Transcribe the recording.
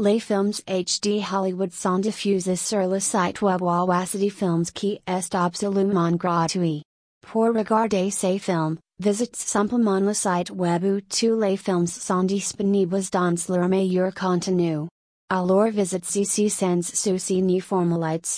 Les films HD Hollywood sont diffusés sur le site web Wawacity Films qui est absolument gratuit. Pour regarder ces films, visite simplement le site web où tous les films sont disponibles dans leur meilleur contenu. Alors visite ici sans souci ni formalités.